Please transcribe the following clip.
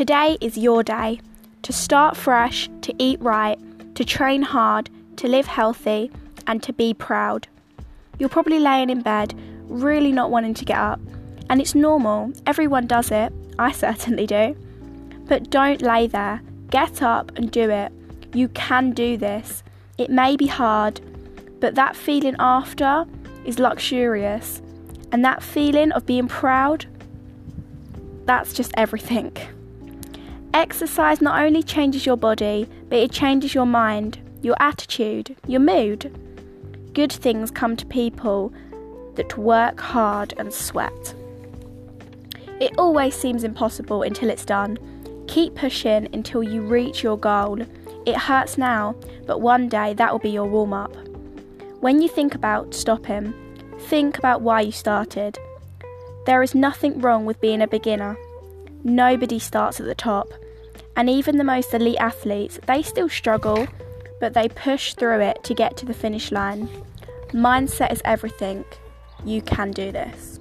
Today is your day to start fresh, to eat right, to train hard, to live healthy, and to be proud. You're probably laying in bed, really not wanting to get up, and it's normal, everyone does it, I certainly do. But don't lay there, get up and do it. You can do this. It may be hard, but that feeling after is luxurious, and that feeling of being proud, that's just everything. Exercise not only changes your body, but it changes your mind, your attitude, your mood. Good things come to people that work hard and sweat. It always seems impossible until it's done. Keep pushing until you reach your goal. It hurts now, but one day that will be your warm up. When you think about stopping, think about why you started. There is nothing wrong with being a beginner. Nobody starts at the top. And even the most elite athletes, they still struggle, but they push through it to get to the finish line. Mindset is everything. You can do this.